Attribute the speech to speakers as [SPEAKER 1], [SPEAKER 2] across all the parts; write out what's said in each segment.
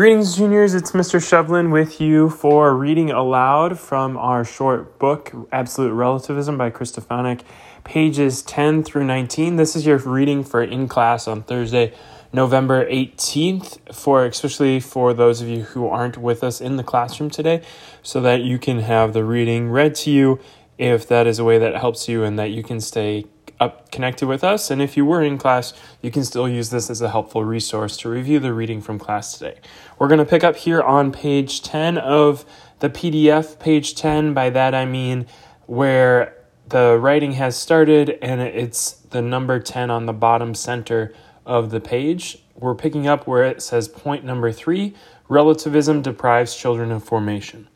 [SPEAKER 1] Greetings, juniors. It's Mr. Shevlin with you for reading aloud from our short book, Absolute Relativism by Chris Stefanick, pages 10 through 19. This is your reading for in class on Thursday, November 18th, for especially for those of you who aren't with us in the classroom today, so that you can have the reading read to you if that is a way that helps you and that you can stay up connected with us. And if you were in class, you can still use this as a helpful resource to review the reading from class today. We're going to pick up here on page 10 of the PDF, page 10. By that I mean where the writing has started and it's the number 10 on the bottom center of the page. We're picking up where it says point number three relativism deprives children of formation.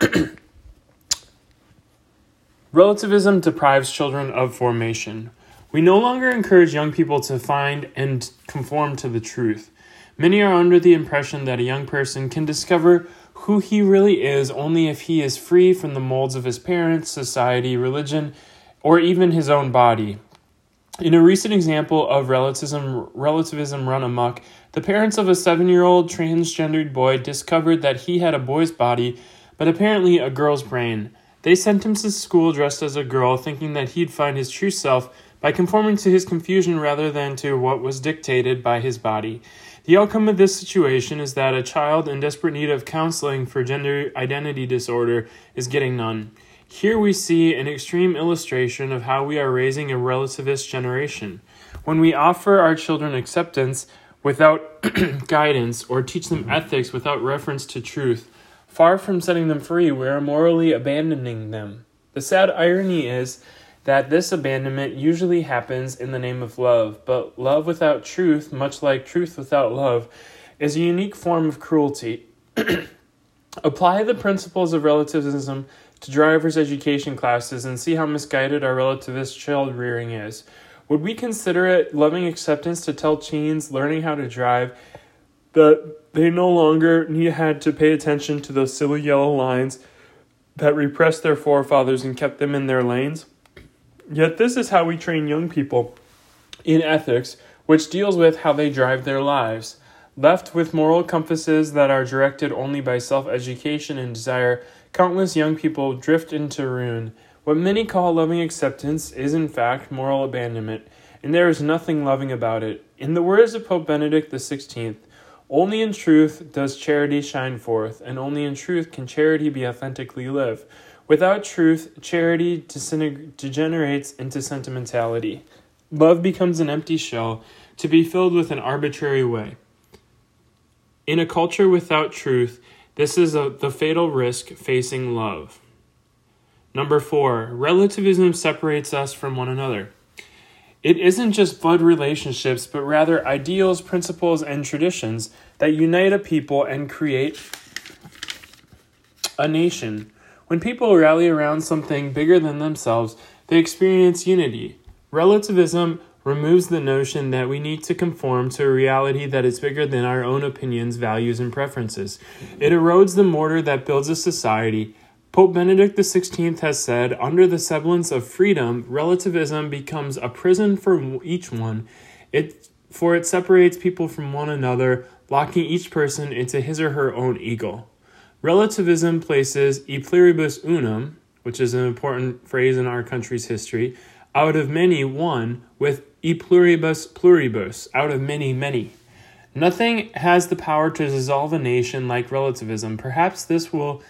[SPEAKER 1] Relativism deprives children of formation. We no longer encourage young people to find and conform to the truth. Many are under the impression that a young person can discover who he really is only if he is free from the molds of his parents, society, religion, or even his own body. In a recent example of relativism, relativism run amok, the parents of a seven year old transgendered boy discovered that he had a boy's body, but apparently a girl's brain. They sent him to school dressed as a girl, thinking that he'd find his true self by conforming to his confusion rather than to what was dictated by his body. The outcome of this situation is that a child in desperate need of counseling for gender identity disorder is getting none. Here we see an extreme illustration of how we are raising a relativist generation. When we offer our children acceptance without guidance or teach them ethics without reference to truth, Far from setting them free, we are morally abandoning them. The sad irony is that this abandonment usually happens in the name of love, but love without truth, much like truth without love, is a unique form of cruelty. Apply the principles of relativism to drivers' education classes and see how misguided our relativist child rearing is. Would we consider it loving acceptance to tell teens learning how to drive that they no longer had to pay attention to those silly yellow lines that repressed their forefathers and kept them in their lanes. Yet, this is how we train young people in ethics, which deals with how they drive their lives. Left with moral compasses that are directed only by self education and desire, countless young people drift into ruin. What many call loving acceptance is, in fact, moral abandonment, and there is nothing loving about it. In the words of Pope Benedict XVI, only in truth does charity shine forth, and only in truth can charity be authentically lived. Without truth, charity degenerates into sentimentality. Love becomes an empty shell to be filled with an arbitrary way. In a culture without truth, this is a, the fatal risk facing love. Number four, relativism separates us from one another. It isn't just blood relationships, but rather ideals, principles, and traditions that unite a people and create a nation. When people rally around something bigger than themselves, they experience unity. Relativism removes the notion that we need to conform to a reality that is bigger than our own opinions, values, and preferences. It erodes the mortar that builds a society Pope Benedict XVI has said, under the semblance of freedom, relativism becomes a prison for each one, it, for it separates people from one another, locking each person into his or her own ego. Relativism places e pluribus unum, which is an important phrase in our country's history, out of many one, with e pluribus pluribus, out of many many. Nothing has the power to dissolve a nation like relativism. Perhaps this will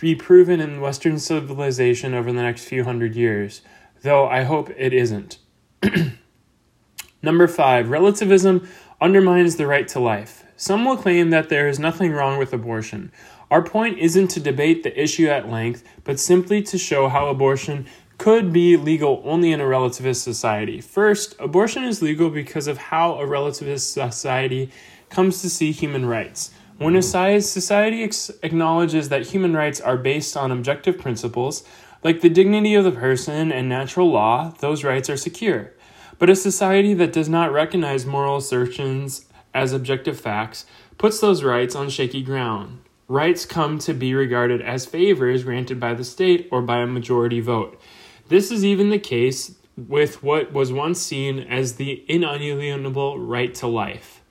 [SPEAKER 1] be proven in Western civilization over the next few hundred years, though I hope it isn't. Number five, relativism undermines the right to life. Some will claim that there is nothing wrong with abortion. Our point isn't to debate the issue at length, but simply to show how abortion could be legal only in a relativist society. First, abortion is legal because of how a relativist society comes to see human rights. When a society acknowledges that human rights are based on objective principles, like the dignity of the person and natural law, those rights are secure. But a society that does not recognize moral assertions as objective facts puts those rights on shaky ground. Rights come to be regarded as favors granted by the state or by a majority vote. This is even the case with what was once seen as the inalienable right to life.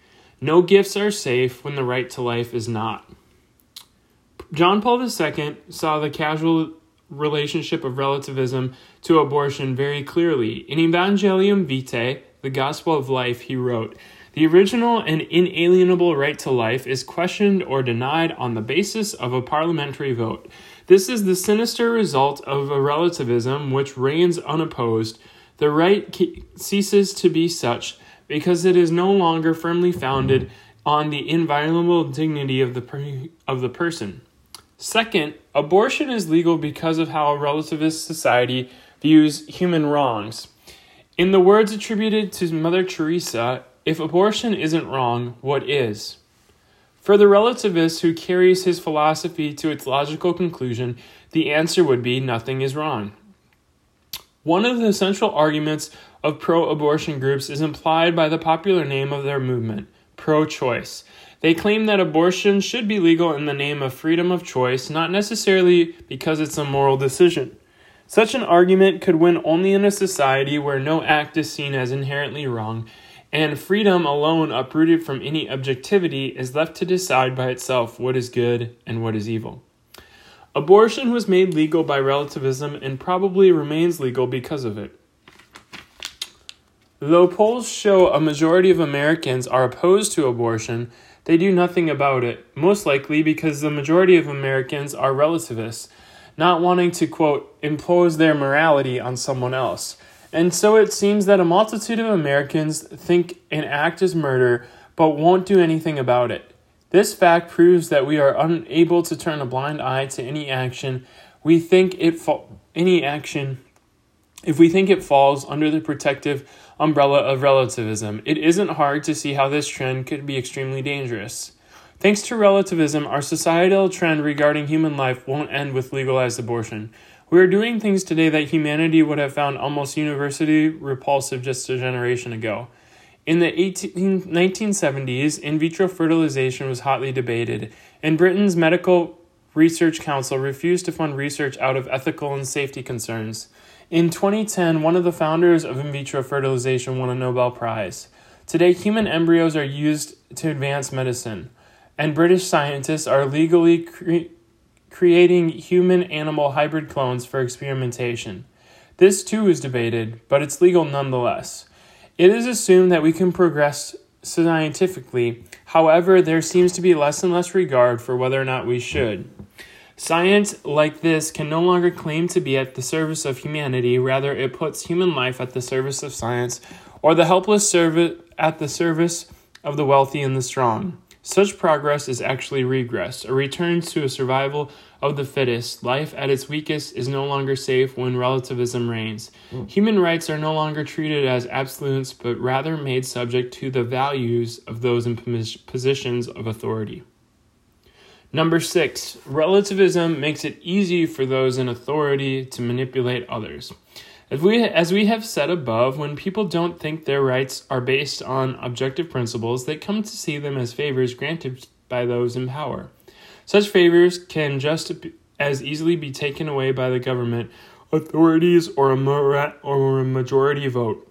[SPEAKER 1] No gifts are safe when the right to life is not. John Paul II saw the casual relationship of relativism to abortion very clearly. In Evangelium Vitae, the Gospel of Life, he wrote, The original and inalienable right to life is questioned or denied on the basis of a parliamentary vote. This is the sinister result of a relativism which reigns unopposed. The right ceases to be such because it is no longer firmly founded on the inviolable dignity of the, per- of the person. Second, abortion is legal because of how a relativist society views human wrongs. In the words attributed to Mother Teresa, if abortion isn't wrong, what is? For the relativist who carries his philosophy to its logical conclusion, the answer would be nothing is wrong. One of the central arguments of pro abortion groups is implied by the popular name of their movement, pro choice. They claim that abortion should be legal in the name of freedom of choice, not necessarily because it's a moral decision. Such an argument could win only in a society where no act is seen as inherently wrong, and freedom alone, uprooted from any objectivity, is left to decide by itself what is good and what is evil. Abortion was made legal by relativism and probably remains legal because of it. Though polls show a majority of Americans are opposed to abortion, they do nothing about it, most likely because the majority of Americans are relativists, not wanting to, quote, impose their morality on someone else. And so it seems that a multitude of Americans think an act is murder but won't do anything about it. This fact proves that we are unable to turn a blind eye to any action we think it fa- any action if we think it falls under the protective umbrella of relativism, it isn't hard to see how this trend could be extremely dangerous. Thanks to relativism, our societal trend regarding human life won't end with legalized abortion. We are doing things today that humanity would have found almost universally repulsive just a generation ago. In the 18, 1970s, in vitro fertilization was hotly debated, and Britain's Medical Research Council refused to fund research out of ethical and safety concerns. In 2010, one of the founders of in vitro fertilization won a Nobel Prize. Today, human embryos are used to advance medicine, and British scientists are legally cre- creating human animal hybrid clones for experimentation. This too is debated, but it's legal nonetheless. It is assumed that we can progress scientifically, however, there seems to be less and less regard for whether or not we should. Science like this can no longer claim to be at the service of humanity, rather, it puts human life at the service of science, or the helpless servant at the service of the wealthy and the strong. Such progress is actually regress, a return to a survival of the fittest. Life at its weakest is no longer safe when relativism reigns. Mm. Human rights are no longer treated as absolutes, but rather made subject to the values of those in positions of authority. Number six, relativism makes it easy for those in authority to manipulate others. As we, as we have said above, when people don't think their rights are based on objective principles, they come to see them as favors granted by those in power. Such favors can just as easily be taken away by the government, authorities, or a, or a majority vote.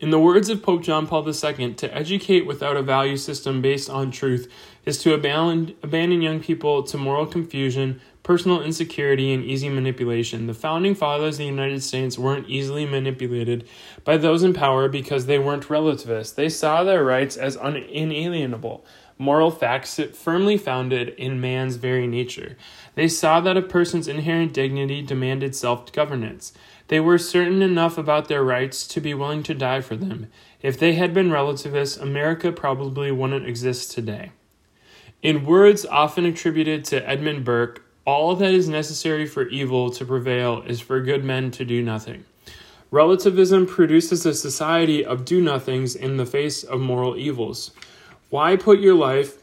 [SPEAKER 1] In the words of Pope John Paul II, to educate without a value system based on truth is to abandon, abandon young people to moral confusion, personal insecurity, and easy manipulation. The founding fathers of the United States weren't easily manipulated by those in power because they weren't relativists. They saw their rights as inalienable, moral facts firmly founded in man's very nature. They saw that a person's inherent dignity demanded self governance. They were certain enough about their rights to be willing to die for them. If they had been relativists, America probably wouldn't exist today. In words often attributed to Edmund Burke, all that is necessary for evil to prevail is for good men to do nothing. Relativism produces a society of do nothings in the face of moral evils. Why put your life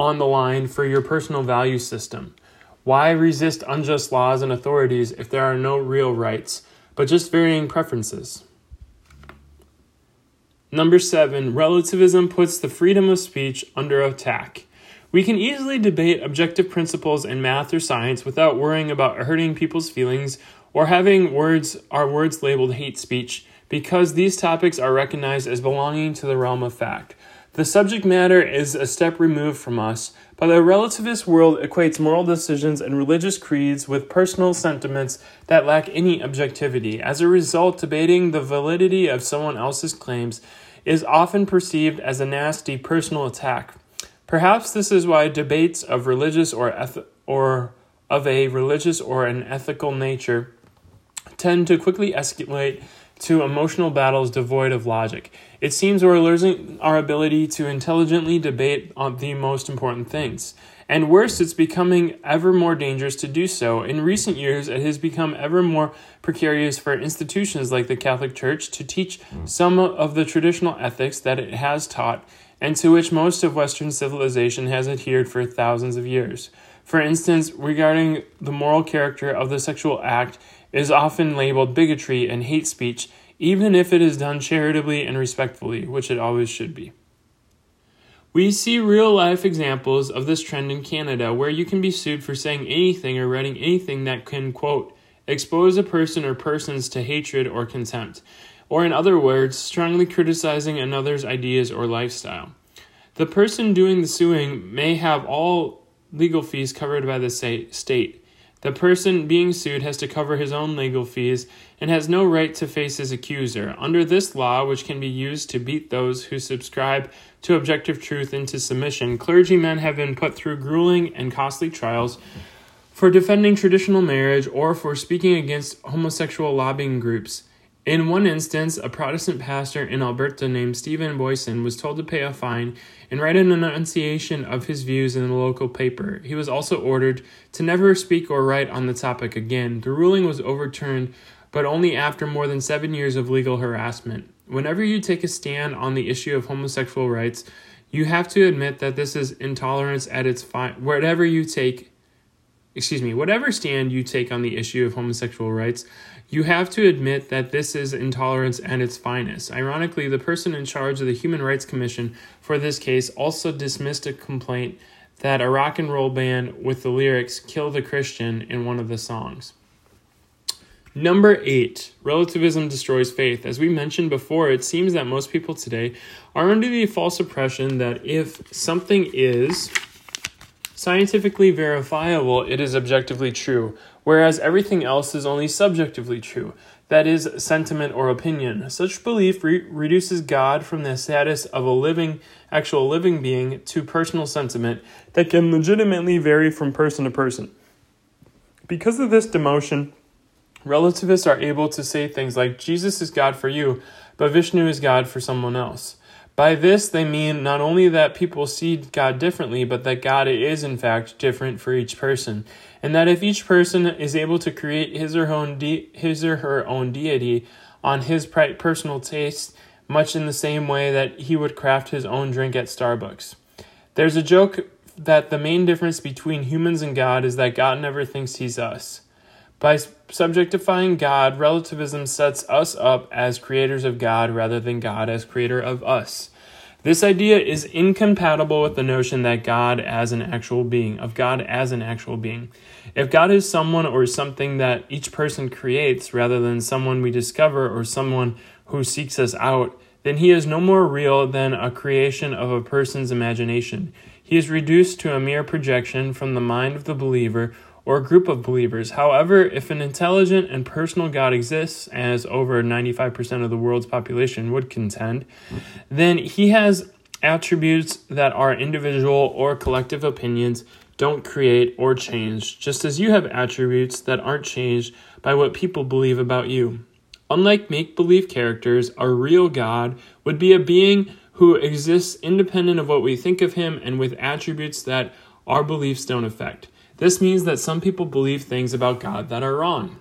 [SPEAKER 1] on the line for your personal value system? Why resist unjust laws and authorities if there are no real rights, but just varying preferences? Number seven, relativism puts the freedom of speech under attack. We can easily debate objective principles in math or science without worrying about hurting people's feelings or having words our words labeled hate speech because these topics are recognized as belonging to the realm of fact. The subject matter is a step removed from us, but the relativist world equates moral decisions and religious creeds with personal sentiments that lack any objectivity. As a result, debating the validity of someone else's claims is often perceived as a nasty personal attack. Perhaps this is why debates of religious or eth- or of a religious or an ethical nature tend to quickly escalate to emotional battles devoid of logic. It seems we're losing our ability to intelligently debate on the most important things. And worse, it's becoming ever more dangerous to do so. In recent years, it has become ever more precarious for institutions like the Catholic Church to teach hmm. some of the traditional ethics that it has taught and to which most of Western civilization has adhered for thousands of years. For instance, regarding the moral character of the sexual act is often labeled bigotry and hate speech, even if it is done charitably and respectfully, which it always should be. We see real life examples of this trend in Canada, where you can be sued for saying anything or writing anything that can, quote, expose a person or persons to hatred or contempt, or in other words, strongly criticizing another's ideas or lifestyle. The person doing the suing may have all legal fees covered by the state, the person being sued has to cover his own legal fees and has no right to face his accuser. Under this law, which can be used to beat those who subscribe to objective truth into submission, clergymen have been put through grueling and costly trials for defending traditional marriage or for speaking against homosexual lobbying groups. In one instance, a Protestant pastor in Alberta named Stephen Boissoin was told to pay a fine and write an enunciation of his views in the local paper. He was also ordered to never speak or write on the topic again. The ruling was overturned, but only after more than seven years of legal harassment. Whenever you take a stand on the issue of homosexual rights, you have to admit that this is intolerance at its fine. whatever you take excuse me, whatever stand you take on the issue of homosexual rights, you have to admit that this is intolerance at its finest. Ironically, the person in charge of the Human Rights Commission for this case also dismissed a complaint that a rock and roll band with the lyrics Kill the Christian in one of the songs. Number eight, relativism destroys faith. As we mentioned before, it seems that most people today are under the false impression that if something is scientifically verifiable, it is objectively true whereas everything else is only subjectively true, that is, sentiment or opinion. Such belief re- reduces God from the status of a living, actual living being to personal sentiment that can legitimately vary from person to person. Because of this demotion, relativists are able to say things like Jesus is God for you, but Vishnu is God for someone else. By this, they mean not only that people see God differently, but that God is, in fact, different for each person, and that if each person is able to create his or, own de- his or her own deity on his personal taste, much in the same way that he would craft his own drink at Starbucks. There's a joke that the main difference between humans and God is that God never thinks he's us. By subjectifying God, relativism sets us up as creators of God rather than God as creator of us. This idea is incompatible with the notion that God as an actual being, of God as an actual being. If God is someone or something that each person creates rather than someone we discover or someone who seeks us out, then he is no more real than a creation of a person's imagination. He is reduced to a mere projection from the mind of the believer or group of believers. However, if an intelligent and personal God exists, as over 95% of the world's population would contend, then he has attributes that our individual or collective opinions don't create or change, just as you have attributes that aren't changed by what people believe about you. Unlike make believe characters, a real God would be a being who exists independent of what we think of him and with attributes that our beliefs don't affect. This means that some people believe things about God that are wrong.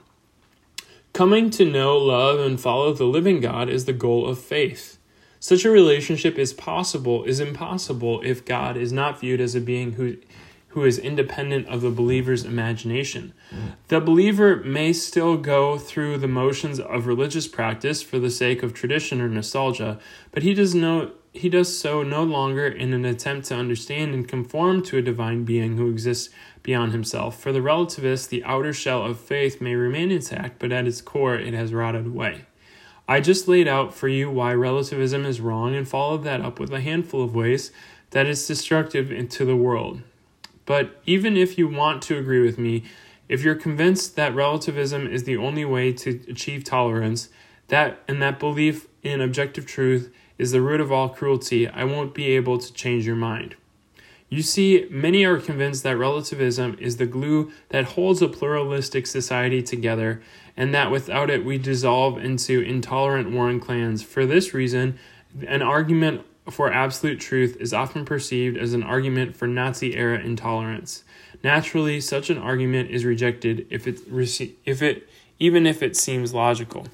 [SPEAKER 1] Coming to know, love, and follow the living God is the goal of faith. Such a relationship is possible, is impossible if God is not viewed as a being who, who is independent of the believer's imagination. The believer may still go through the motions of religious practice for the sake of tradition or nostalgia, but he does know he does so no longer in an attempt to understand and conform to a divine being who exists beyond himself. For the relativist, the outer shell of faith may remain intact, but at its core, it has rotted away. I just laid out for you why relativism is wrong and followed that up with a handful of ways that it's destructive to the world. But even if you want to agree with me, if you're convinced that relativism is the only way to achieve tolerance, that and that belief in objective truth is the root of all cruelty, I won't be able to change your mind. You see, many are convinced that relativism is the glue that holds a pluralistic society together, and that without it we dissolve into intolerant warring clans. For this reason, an argument for absolute truth is often perceived as an argument for Nazi era intolerance. Naturally, such an argument is rejected if it, if it even if it seems logical.